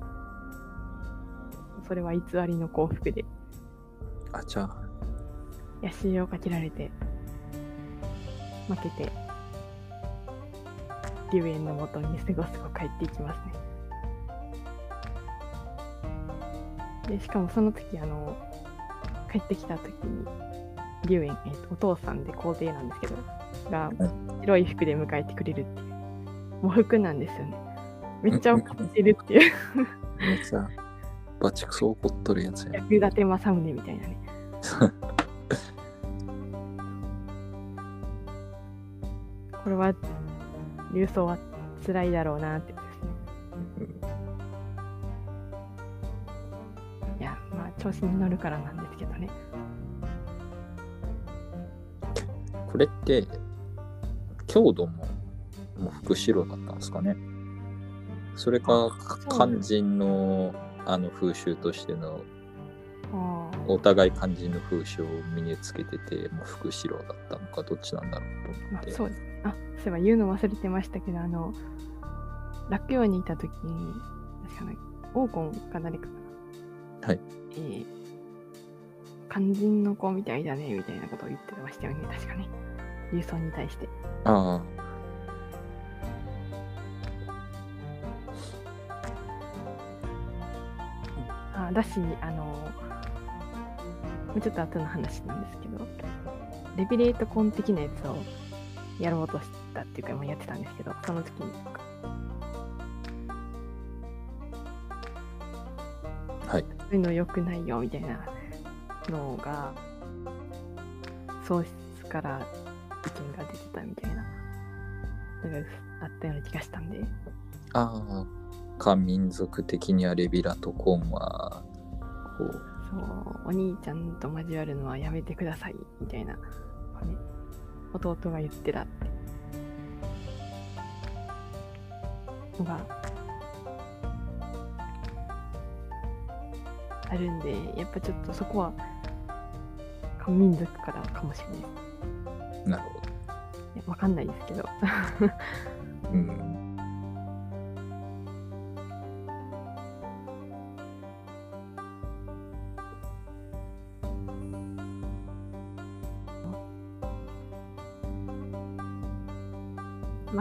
Speaker 2: それは偽りの降伏で、
Speaker 1: あちゃ
Speaker 2: ヤシをかけられて、負けて、竜炎のもとにすごすご帰っていきますね。で、しかもその時、あの、帰ってきた時に、竜炎、えーとお父さんで皇帝なんですけど、が白い服で迎えてくれるっていう。喪服なんですよね。めっちゃ怒ってるっていう。<laughs>
Speaker 1: めっちゃバチクソ怒っとるやつや。
Speaker 2: 役立て政宗みたいなね。<laughs> これは、流走は辛いだろうなってやつですね。いや、まあ、調子に乗るからなんですけどね。
Speaker 1: これって、強度ももう副白だったんですかね。それか、肝心のあの風習としての。お互い肝心の風習を身につけてて、もう福四郎だったのか、どっちなんだろうと思って。
Speaker 2: あそうです。あ、そういえば言うの忘れてましたけど、あの、落葉にいたときに、確かに、王根か誰かかな。
Speaker 1: はい。
Speaker 2: えー、肝心の子みたいだね、みたいなことを言ってましたよね、確かに。流送に対して。
Speaker 1: あ
Speaker 2: あだし、あの、もうちょっと後の話なんですけど、レビレートコン的なやつをやろうとしたっていうか、まあ、やってたんですけど、その時に、
Speaker 1: あ、はい。
Speaker 2: そういうの良くないよみたいなのが、喪失から意見が出てたみたいな、のがあったような気がしたんで、
Speaker 1: ああ、漢民族的にはレビラとコンは、こう、
Speaker 2: そう、お兄ちゃんと交わるのはやめてくださいみたいな、ね、弟が言ってたって。のがあるんで、やっぱちょっとそこは漢民族からかもしれない。
Speaker 1: なるほど。
Speaker 2: わかんないですけど。
Speaker 1: うん。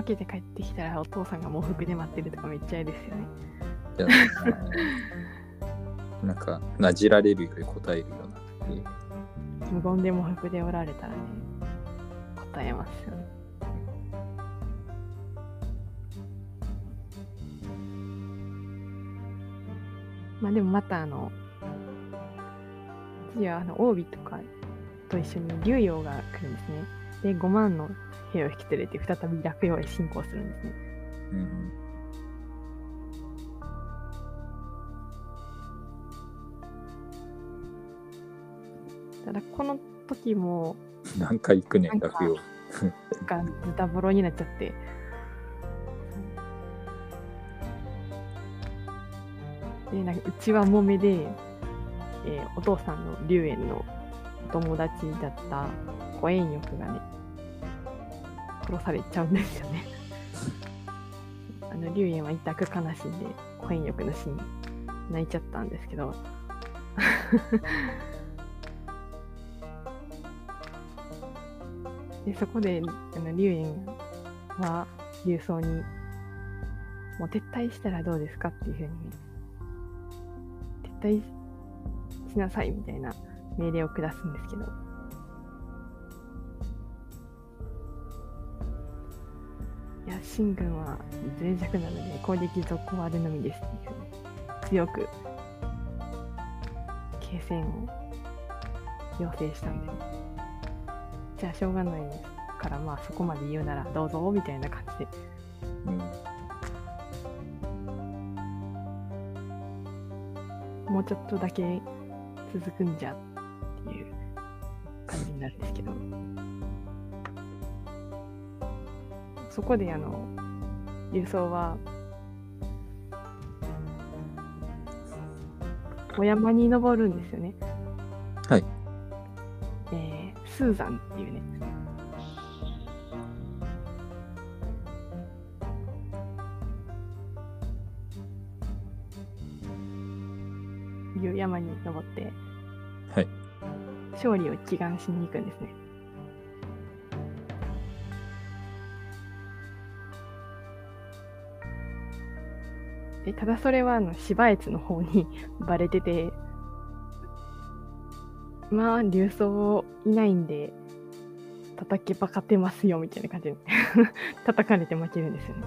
Speaker 2: けて帰ってきたらお父さんが喪服で待ってるとかめっちゃ嫌ですよね。
Speaker 1: いやなんか、なじられるより答えるような。
Speaker 2: 無言で喪服でおられたらね、答えますよね。まあでもまたあの、次はあの、オービとかと一緒に竜陽が来るんですね。で、5万の兵を引き連れて再び落葉へ侵攻するんですね。
Speaker 1: うん。
Speaker 2: ただこの時も、
Speaker 1: 何回行くねん、
Speaker 2: なんか
Speaker 1: 落葉。
Speaker 2: がズタボロになっちゃって。で、なんかうちはもめで、えーお父さんの龍炎のお友達だった小円翼がね、殺されちゃうんですよね。あの、龍炎は痛く悲しんで、小円翼の死に泣いちゃったんですけど、<laughs> でそこであの龍炎は竜僧にもう撤退したらどうですかっていうふうに撤退しなさいみたいな命令を下すんですけど秦軍は脆弱なので攻撃続行あるのみですっていうふうに強く継戦を要請したんで。じゃあしょうがないからまあそこまで言うならどうぞみたいな感じで。
Speaker 1: うん。
Speaker 2: もうちょっとだけ続くんじゃっていう感じになるんですけど。そこであの輸送はお山に登るんですよね
Speaker 1: はい
Speaker 2: えー、スーザンっていうねいう山に登って
Speaker 1: はい。
Speaker 2: 勝利を祈願しに行くんですね。でただそれはあの芝越の方に <laughs> バレててまあ竜僧いないんで叩けば勝てますよみたいな感じで <laughs> 叩かれて負けるんですよね。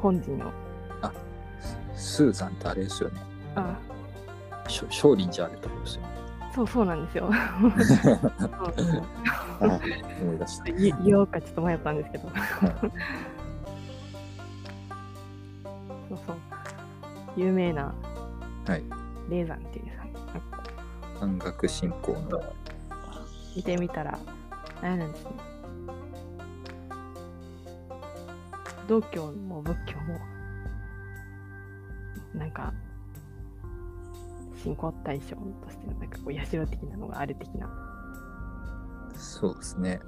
Speaker 2: 本陣の。
Speaker 1: スーザンってあれですよね。
Speaker 2: あ
Speaker 1: しょ少林寺あるところですよね。
Speaker 2: そうそうなんですよ。<laughs>
Speaker 1: あ思い出した。
Speaker 2: 言言おうかちょっと迷ったんですけど。有名な
Speaker 1: はい。
Speaker 2: 霊山っていうんですかね。なんか
Speaker 1: 山岳信仰の。
Speaker 2: 見てみたら、あれなんですね。道教も仏教も、なんか、信仰対象としてのなんかこう社的なのがある的な。
Speaker 1: そうですね。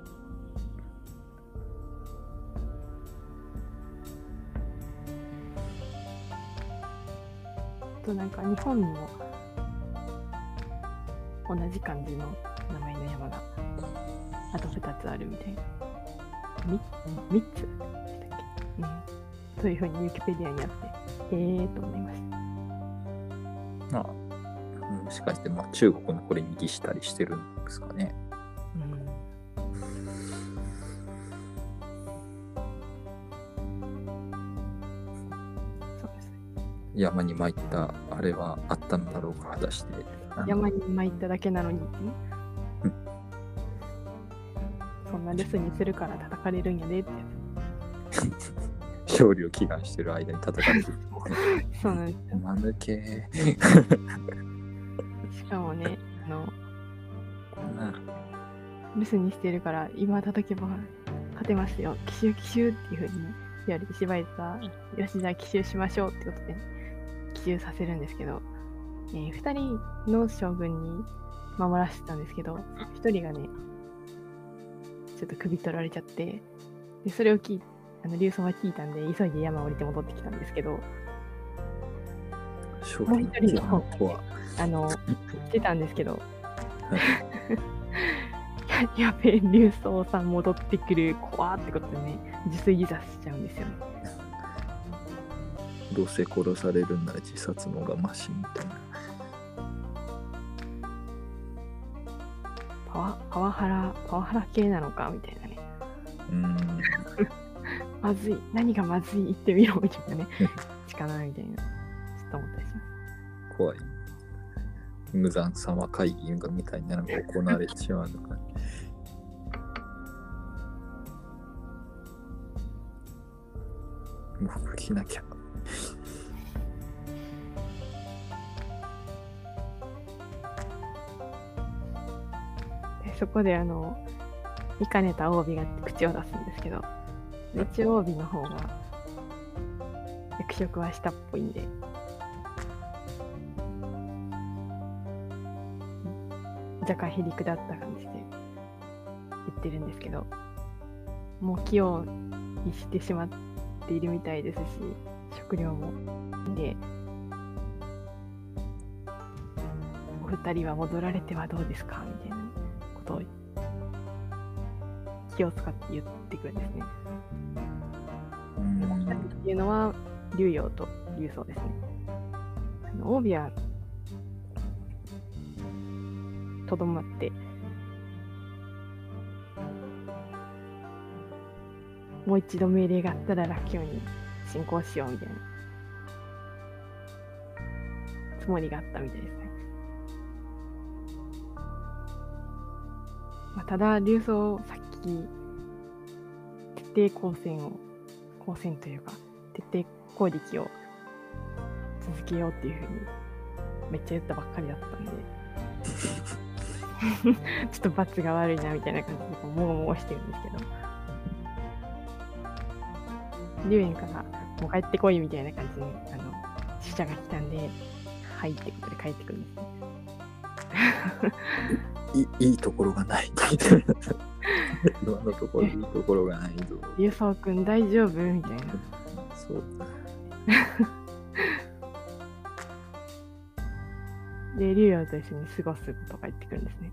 Speaker 2: となんか日本にも同じ感じの名前の山があと2つあるみたいな。み3つでしたっけうん。そういうふうにウィキペディアにあって、へえーと思いました。
Speaker 1: まあ、もしかして、まあ、中国のこれに擬したりしてるんですかね。山に巻いたあれはあったのだろうか、果たして。
Speaker 2: 山に巻いただけなのにってね
Speaker 1: うん。
Speaker 2: そんな留守にするから叩かれるんやでってや
Speaker 1: 勝利を祈願してる間に戦ってる。
Speaker 2: つ。<laughs> そうなんですよ。
Speaker 1: 間抜け。
Speaker 2: しかもね、あの、
Speaker 1: こんな
Speaker 2: 留守にしてるから、今叩けば勝てますよ。奇襲奇襲っていう風にね、言われてしばいた、よし、じゃあ奇襲しましょうってことで、奇襲させるんですけど、えー、2人の将軍に守らせてたんですけど、1人がね、ちょっと首取られちゃって、でそれを聞いあの、竜尊が聞いたんで、急いで山降りて戻ってきたんですけど、
Speaker 1: 勝
Speaker 2: もう一人の。あの、してたんですけど、や <laughs> やべえ、竜宗さん戻ってくる、怖ってことでね、自炊自殺しちゃうんですよね。
Speaker 1: どうせ殺されるんなら自殺の方がマシみたいな。
Speaker 2: パワパワハラ、パワハラ系なのかみたいなね。
Speaker 1: うーん。
Speaker 2: まずい、何がまずい言ってみろみたいなね。<laughs> しかないみたいな。ちょっと思ったりします。
Speaker 1: 怖い。無残様会議がみたいなのが行われてしまうのか。もう起きなきゃ。
Speaker 2: そこであの、見かねた OB が口を出すんですけど、うち OB の方が、役職は下っぽいんで、若干へりくだった感じで言ってるんですけど、もう気を逸してしまっているみたいですし、食料も。で、お二人は戻られてはどうですか？みことを気を使って言ってくるんですね。
Speaker 1: うーん。
Speaker 2: っていうのは、竜陽と竜宗ですね。あの、オービは、とどまって、もう一度命令があったら楽教に進行しようみたいなつもりがあったみたいですね。ただ、竜宗さっき、徹底抗戦を、抗戦というか、徹底攻撃を続けようっていうふうに、めっちゃ言ったばっかりだったんで、<laughs> ちょっと罰が悪いなみたいな感じでこう、もごもごしてるんですけど、龍炎から、もう帰ってこいみたいな感じで、あの、使者が来たんで、はいってことで帰ってくるんですね。
Speaker 1: い <laughs> いいところがない。<laughs> 今のところいいところがないぞ。
Speaker 2: 竜宗くん大丈夫？みたいな。
Speaker 1: そう。<laughs>
Speaker 2: で、竜陽と一緒に過ごすとか言ってくるんですね。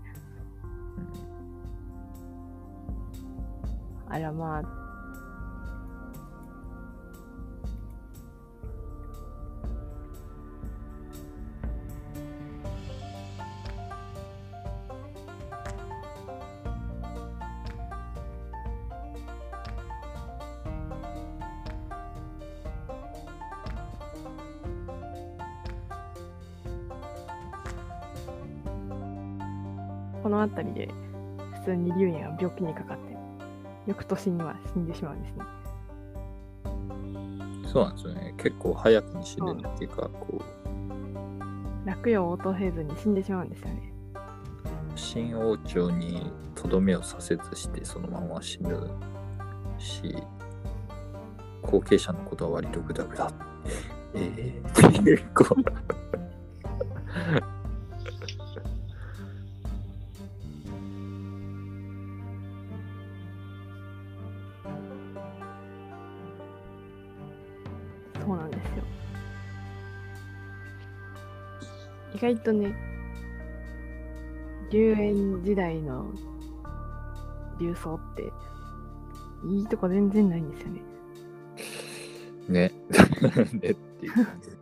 Speaker 2: あら、まあ、病気にかかって、翌年には死んでしまうんですね。
Speaker 1: そうなんですよね。結構早くに死ぬっていうか、こ
Speaker 2: 落葉を落とせずに死んでしまうんですよね。
Speaker 1: う、新王朝にとどめをさせずしてそのまま死ぬし、後継者のことは割とグダグダ。ええー、っていう
Speaker 2: 意外とね、龍炎時代の流装って、いいとこ全然ないんですよね。
Speaker 1: ね。<laughs> ねっていう感じで。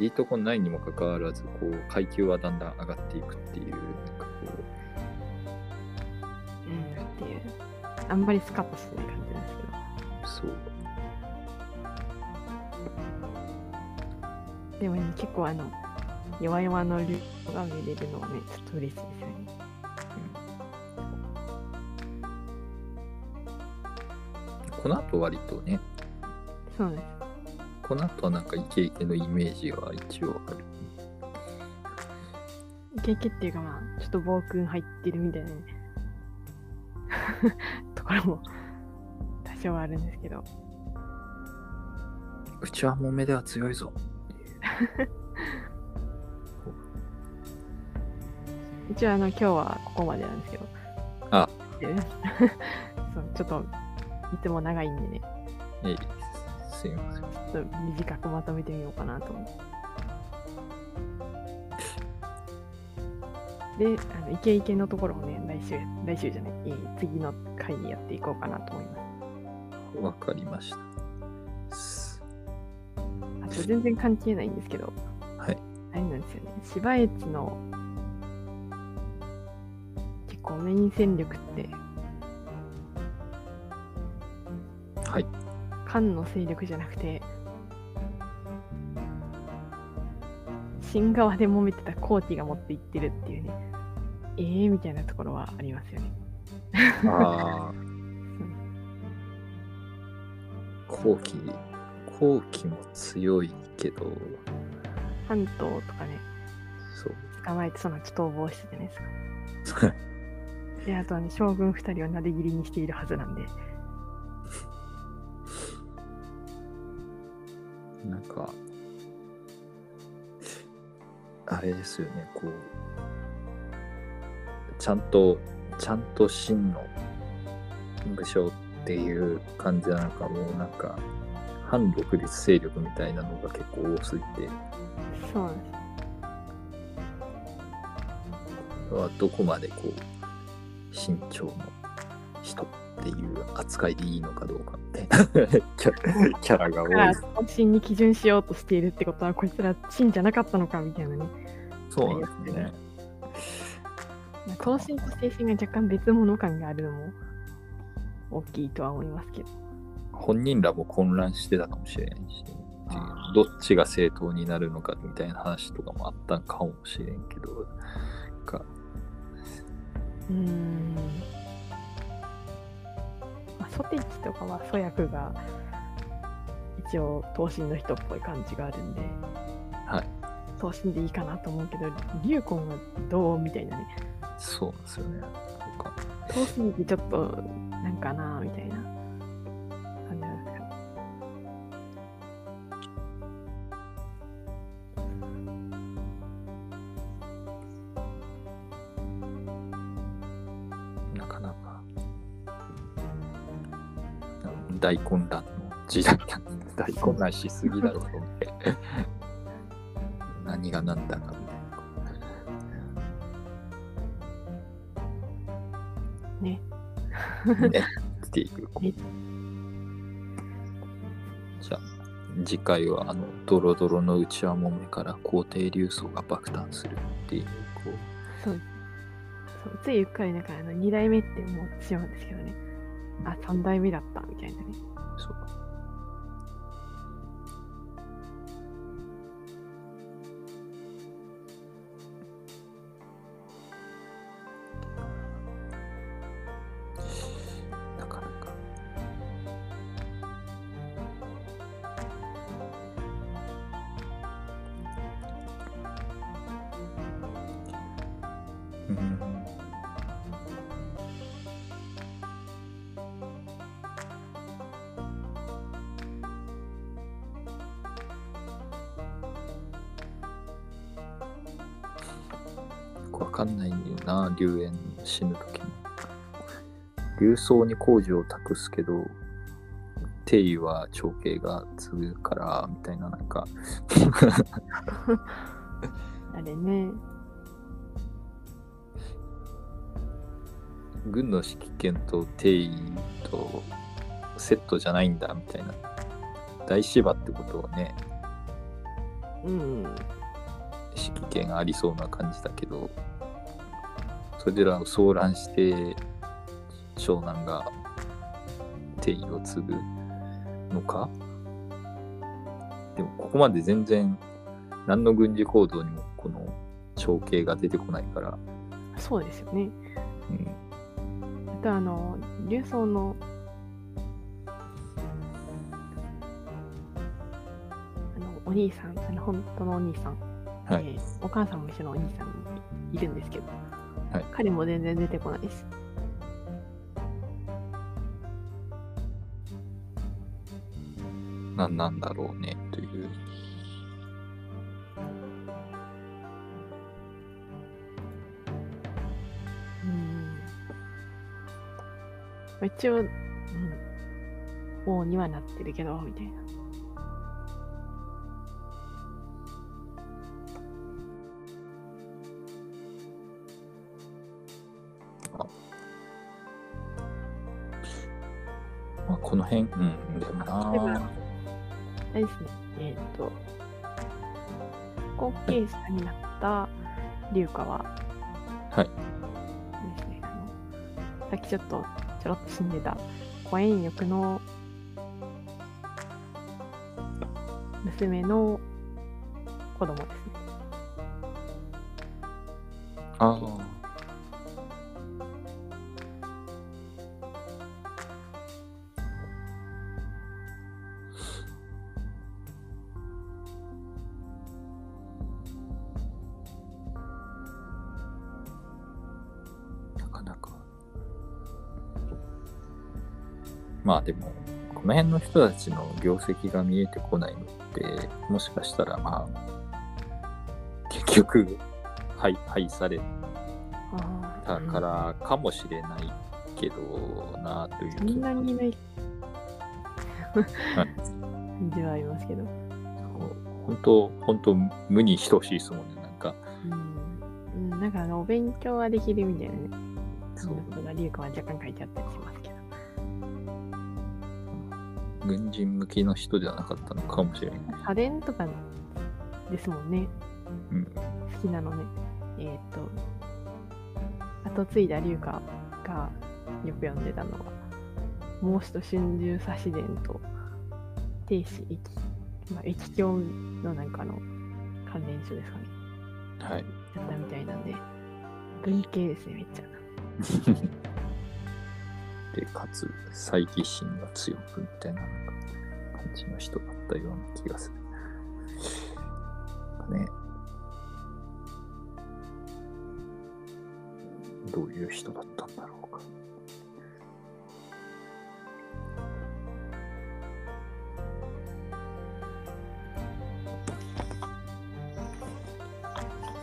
Speaker 1: いいとこないにもかかわらず、こう、階級はだんだん上がっていくっていう、なんかこ
Speaker 2: うん。っていう。あんまりスカッとしてない感じなんですけど。
Speaker 1: う、そう。
Speaker 2: でも、ね、結構あの、弱々の竜が見れるのはね、ちょっと嬉しいですよね。
Speaker 1: この後割とね、
Speaker 2: そうです。
Speaker 1: この後はなんかイケイケのイメージが一応ある。
Speaker 2: イケイケっていうかまあ、ちょっと暴君入ってるみたいなね、<laughs> ところも多少はあるんですけど。
Speaker 1: うちはもめでは強いぞ。<laughs>
Speaker 2: 一応あの、今日はここまでなんですけど。
Speaker 1: あ
Speaker 2: で <laughs> そう、ちょっと、いつも長いんでね、
Speaker 1: えい、すいません。
Speaker 2: ちょっと短くまとめてみようかなと思って。で、あのイケイケのところをね、来週、来週じゃない、えー次の回にやっていこうかなと思います。
Speaker 1: わかりました。す
Speaker 2: あと全然関係ないんですけど、
Speaker 1: はい。
Speaker 2: あれなんですよね、芝越のメイン戦力って、
Speaker 1: はい。
Speaker 2: 漢の勢力じゃなくて、新側で揉めてた後期が持っていってるっていうね、えーみたいなところはありますよね。
Speaker 1: ああ、
Speaker 2: うん。
Speaker 1: 後期、後期も強いけど、
Speaker 2: 関東とかね、
Speaker 1: そう。
Speaker 2: 捕まえてその後逃亡してたじゃない <laughs> であと将軍二人をなで切りにしているはずなんで、
Speaker 1: なんか、あれですよね、こう、ちゃんと、ちゃんと真の武将っていう感じなのか、もうなんか、反独立勢力みたいなのが結構多すぎて、
Speaker 2: そうです。
Speaker 1: はどこまでこう、慎重の人っていう扱いでいいのかどうかみたいなキャラが多い
Speaker 2: 方針に基準しようとしているってことは、こいつら真じゃなかったのかみたいなね。
Speaker 1: そうなんですね。
Speaker 2: まあ等身と精神が若干別物感があるのも大きいとは思いますけど。
Speaker 1: 本人らも混乱してたかもしれないし、
Speaker 2: あ
Speaker 1: どっちが正当になるのかみたいな話とかもあったんかもしれんけど、
Speaker 2: うーん。まあ、ソテチとかは粗役が一応等身の人っぽい感じがあるんで、
Speaker 1: はい。
Speaker 2: 等身でいいかなと思うけど、リュウコンはどうみたいなね。
Speaker 1: そうなんですよね。
Speaker 2: 等身ってちょっとなんかなみたいな
Speaker 1: 大混乱の時代だ。大混乱しすぎだろうと思って。何が何だか
Speaker 2: ね。
Speaker 1: な。ね。っていう。
Speaker 2: ね
Speaker 1: じゃあ、次回はあの、ドロドロの内輪もめから皇帝流層が爆誕するっていう、こう、
Speaker 2: そうそうついうっかりなんかあの2代目って思ってしまうんですけどね。あ、3代目だったみたいなね。
Speaker 1: そう。竜僧に工事を託すけど、定位は長兄が継ぐから、みたいな、なんか、<laughs>
Speaker 2: あれね。
Speaker 1: 軍の指揮権と定位とセットじゃないんだ、みたいな。大芝ってことはね、
Speaker 2: うん。
Speaker 1: 指揮権ありそうな感じだけど、それらを騒乱して、長男が定位を継ぐのか？でも、ここまで全然、何の軍事行動にもこの長兄が出てこないから、
Speaker 2: そうですよね。
Speaker 1: うん、
Speaker 2: あとあの、竜宗の、あの、お兄さん、あの、本当のお兄さん、
Speaker 1: はい。
Speaker 2: えーお母さんも一緒のお兄さんいるんですけど、
Speaker 1: はい。
Speaker 2: 彼も全然出てこないです。
Speaker 1: 何なんだろうね、という。
Speaker 2: うん。まあ一応、うん、王にはなってるけど、みたいな。
Speaker 1: まあ、この辺、うん、でもな、
Speaker 2: あれですね、えっ、と、後継者になった龍華は、
Speaker 1: はい。
Speaker 2: ですね、あの、さっきちょっとちょろっと死んでた、護遠翼の娘の子供ですね。
Speaker 1: 人たちの業績が見えてこないのって、もしかしたらまあ、結局、廃廃され
Speaker 2: あ
Speaker 1: たからかもしれないけどなという
Speaker 2: そんなにいない
Speaker 1: はい
Speaker 2: 感じはありますけど。
Speaker 1: 本当本当無に等しいですもんねなんか
Speaker 2: うん、うんなんかあの、お勉強はできるみたいなね。
Speaker 1: そ
Speaker 2: そんなことが龍華は若干書いてあったりします。
Speaker 1: 軍人向きの人ではなかったのかもしれない
Speaker 2: 家電とかですもんね。
Speaker 1: うん
Speaker 2: 好きなのね。えーっ、と、後継いだ龍華がよく読んでたのは、孟子と春秋差し伝と、定子駅、まあ、駅教のなんかの関連書ですかね。
Speaker 1: はい
Speaker 2: だったみたいなんで、文系ですね、めっちゃ。<laughs>
Speaker 1: でかつ猜疑心が強くみたいな感じの人だったような気がする。ね。どういう人だったんだろうか。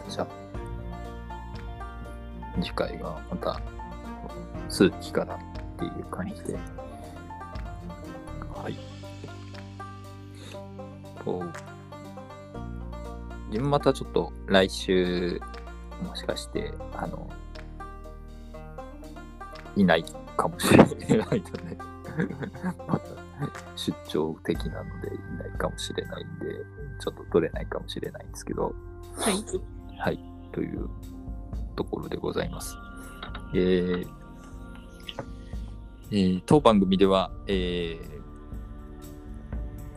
Speaker 1: じゃあ次回はまた数期からっていう感じで。はい。と、自分またちょっと来週、もしかして、あの、いないかもしれないので、また出張的なのでいないかもしれないんで、ちょっと取れないかもしれないんですけど、
Speaker 2: はい。
Speaker 1: はい、というところでございます。えーえー当番組では、えー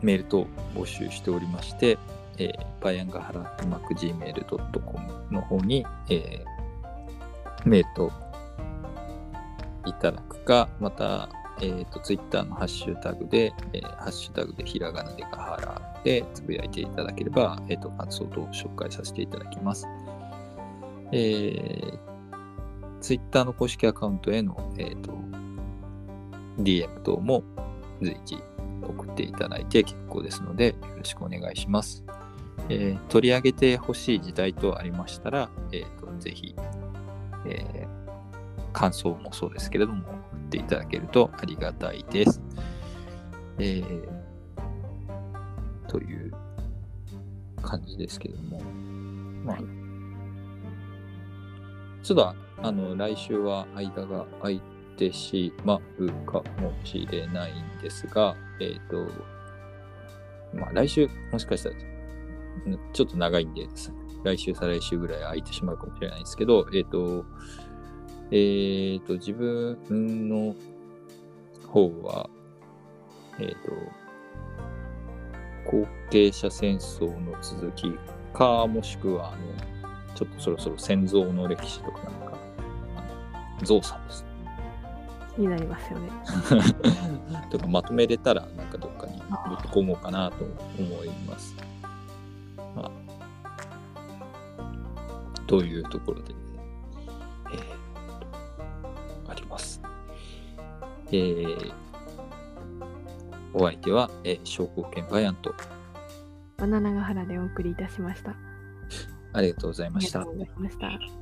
Speaker 1: メールと募集しておりまして、えー、バイアンガハラットマーク Gmail.com の方に、えーメールといただくか、また、えー、とツイッターのハッシュタグで、えーハッシュタグでひらがなでガハラでつぶやいていただければ、えー、と感想等を紹介させていただきます。えー、ツイッターの公式アカウントへの、えー、と DM 等も随時送っていただいて結構ですのでよろしくお願いします。えー取り上げてほしい時代等ありましたら、えー、とぜひ、えー感想もそうですけれども、送っていただけるとありがたいです。えーという感じですけれども、まあ、
Speaker 2: はい
Speaker 1: ちょっとあの来週は間が空いてしまうかもしれないんですが、えっ、と、まあ来週もしかしたらちょっと長いんでですね、来週再来週ぐらい空いてしまうかもしれないですけど、えっ、と、えっ、と、自分の方は、えっ、と、後継者戦争の続きか、もしくは、あの、ちょっとそろそろ戦争の歴史とかなんか、あのゾウさんですね。
Speaker 2: 気になりますよね。<laughs>
Speaker 1: とかまとめれたら、なんかどっかにぶっ込もうかなと思います。まあ、というところで、えー、あります。えー、お相手は、えー、商工研バヤンと、
Speaker 2: バナナガ原でお送りいたしました。
Speaker 1: ありがとうございました
Speaker 2: ありがとう。ございました。